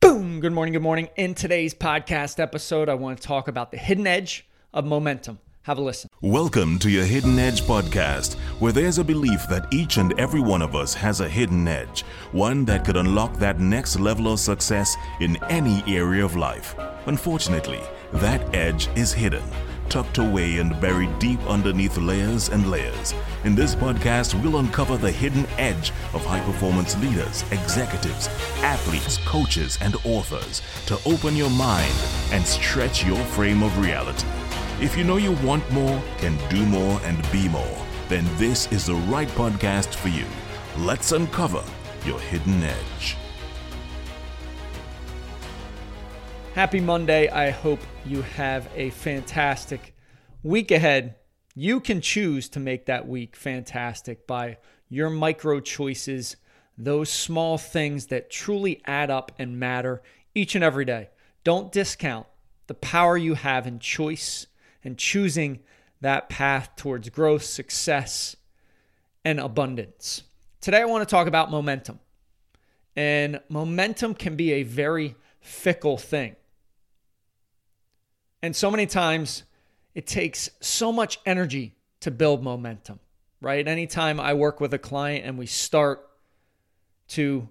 Boom! Good morning, good morning. In today's podcast episode, I want to talk about the hidden edge of momentum. Have a listen. Welcome to your Hidden Edge podcast, where there's a belief that each and every one of us has a hidden edge, one that could unlock that next level of success in any area of life. Unfortunately, that edge is hidden tucked away and buried deep underneath layers and layers. In this podcast, we'll uncover the hidden edge of high performance leaders, executives, athletes, coaches, and authors to open your mind and stretch your frame of reality. If you know you want more, can do more, and be more, then this is the right podcast for you. Let's uncover your hidden edge. Happy Monday. I hope you have a fantastic week ahead. You can choose to make that week fantastic by your micro choices, those small things that truly add up and matter each and every day. Don't discount the power you have in choice and choosing that path towards growth, success, and abundance. Today, I want to talk about momentum. And momentum can be a very fickle thing. And so many times it takes so much energy to build momentum, right? Anytime I work with a client and we start to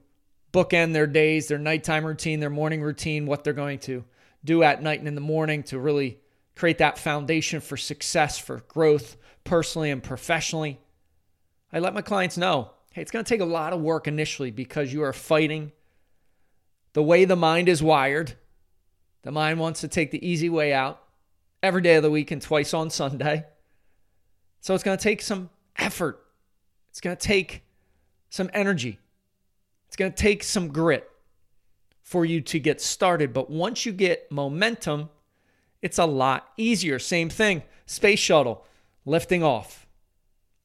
bookend their days, their nighttime routine, their morning routine, what they're going to do at night and in the morning to really create that foundation for success, for growth personally and professionally. I let my clients know hey, it's going to take a lot of work initially because you are fighting the way the mind is wired the mind wants to take the easy way out every day of the week and twice on Sunday. So it's going to take some effort. It's going to take some energy. It's going to take some grit for you to get started. But once you get momentum, it's a lot easier. Same thing, space shuttle lifting off.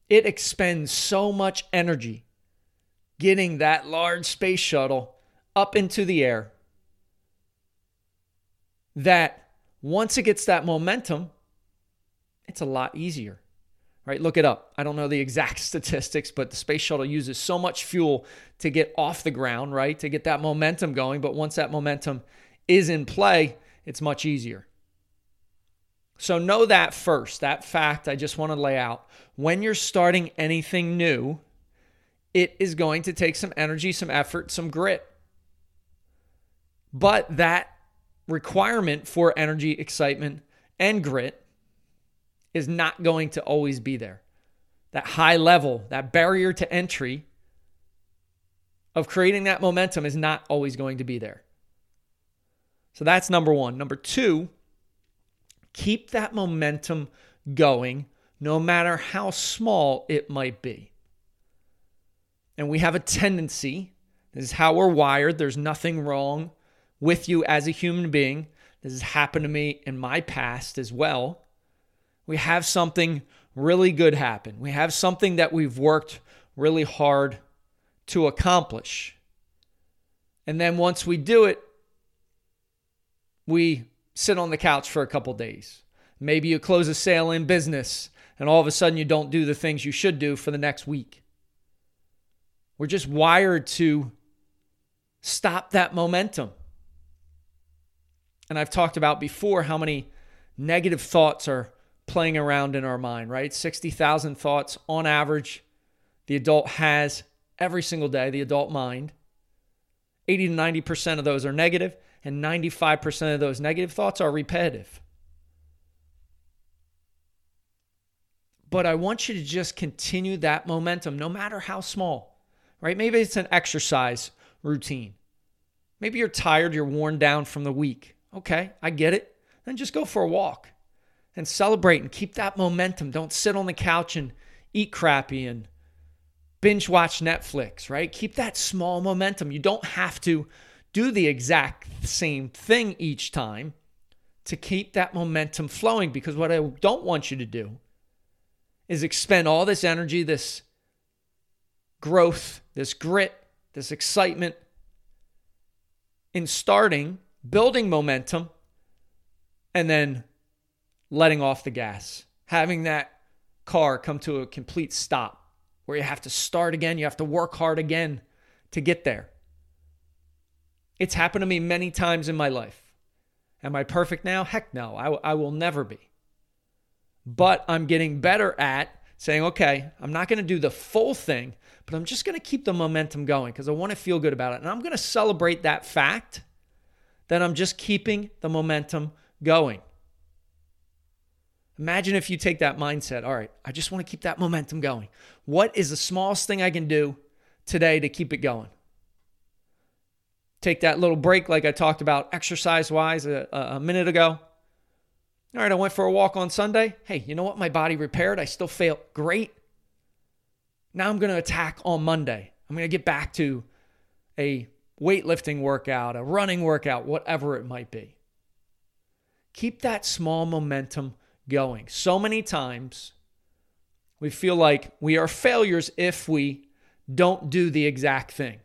It expends so much energy getting that large space shuttle up into the air that once it gets that momentum, it's a lot easier. Right? Look it up. I don't know the exact statistics, but the space shuttle uses so much fuel to get off the ground, right? To get that momentum going, but once that momentum is in play, it's much easier. So know that first. That fact I just want to lay out. When you're starting anything new, it is going to take some energy, some effort, some grit. But that requirement for energy, excitement, and grit is not going to always be there. That high level, that barrier to entry of creating that momentum is not always going to be there. So that's number one. Number two, keep that momentum going no matter how small it might be. And we have a tendency, this is how we're wired, there's nothing wrong with you as a human being. This has happened to me in my past as well. We have something really good happen. We have something that we've worked really hard to accomplish. And then once we do it, we sit on the couch for a couple days. Maybe you close a sale in business and all of a sudden you don't do the things you should do for the next week. We're just wired to stop that momentum. And I've talked about before how many negative thoughts are playing around in our mind, right? 60,000 thoughts on average the adult has every single day, the adult mind. 80 to 90% of those are negative, and 95% of those negative thoughts are repetitive. But I want you to just continue that momentum, no matter how small, right? Maybe it's an exercise routine. Maybe you're tired, you're worn down from the week. Okay, I get it. Then just go for a walk and celebrate and keep that momentum. Don't sit on the couch and eat crappy and binge watch Netflix, right? Keep that small momentum. You don't have to do the exact same thing each time to keep that momentum flowing because what I don't want you to do is expend all this energy, this growth, this grit, this excitement in starting building momentum, and then letting off the gas, having that car come to a complete stop where you have to start again, you have to work hard again to get there. It's happened to me many times in my life. Am I perfect now? Heck no, I, I will never be. But I'm getting better at saying, okay, I'm not going to do the full thing, but I'm just going to keep the momentum going because I want to feel good about it. And I'm going to celebrate that fact that I'm just keeping the momentum going. Imagine if you take that mindset, all right, I just want to keep that momentum going. What is the smallest thing I can do today to keep it going? Take that little break, like I talked about exercise wise a, a minute ago. All right, I went for a walk on Sunday. Hey, you know what? My body repaired. I still feel great. Now I'm going to attack on Monday. I'm going to get back to a weightlifting workout, a running workout, whatever it might be. Keep that small momentum going. So many times we feel like we are failures if we don't do the exact thing.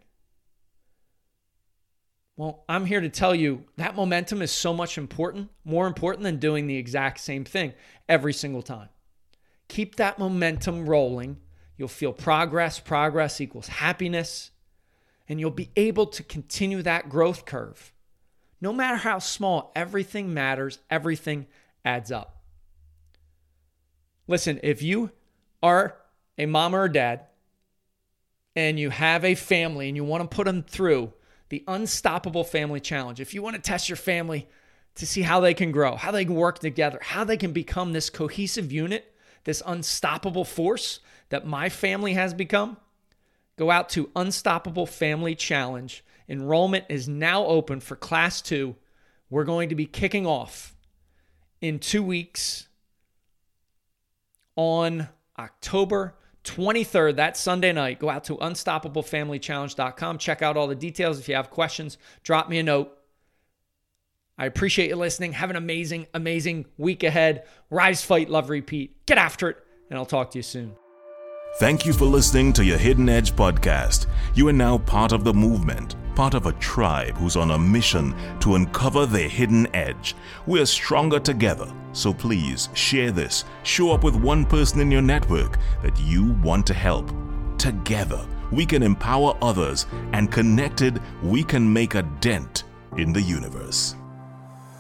Well, I'm here to tell you that momentum is so much important, more important than doing the exact same thing every single time. Keep that momentum rolling. You'll feel progress. Progress equals happiness. And you'll be able to continue that growth curve. No matter how small, everything matters, everything adds up. Listen, if you are a mom or a dad and you have a family and you want to put them through the Unstoppable Family Challenge. If you want to test your family to see how they can grow, how they can work together, how they can become this cohesive unit, this unstoppable force that my family has become, go out to Unstoppable Family Challenge. Enrollment is now open for class two. We're going to be kicking off in two weeks on October 23rd, that Sunday night, go out to unstoppablefamilychallenge.com. Check out all the details. If you have questions, drop me a note. I appreciate you listening. Have an amazing, amazing week ahead. Rise, fight, love, repeat. Get after it, and I'll talk to you soon. Thank you for listening to your Hidden Edge podcast. You are now part of the movement part of a tribe who's on a mission to uncover their hidden edge. We're stronger together, so please share this. Show up with one person in your network that you want to help. Together, we can empower others, and connected, we can make a dent in the universe.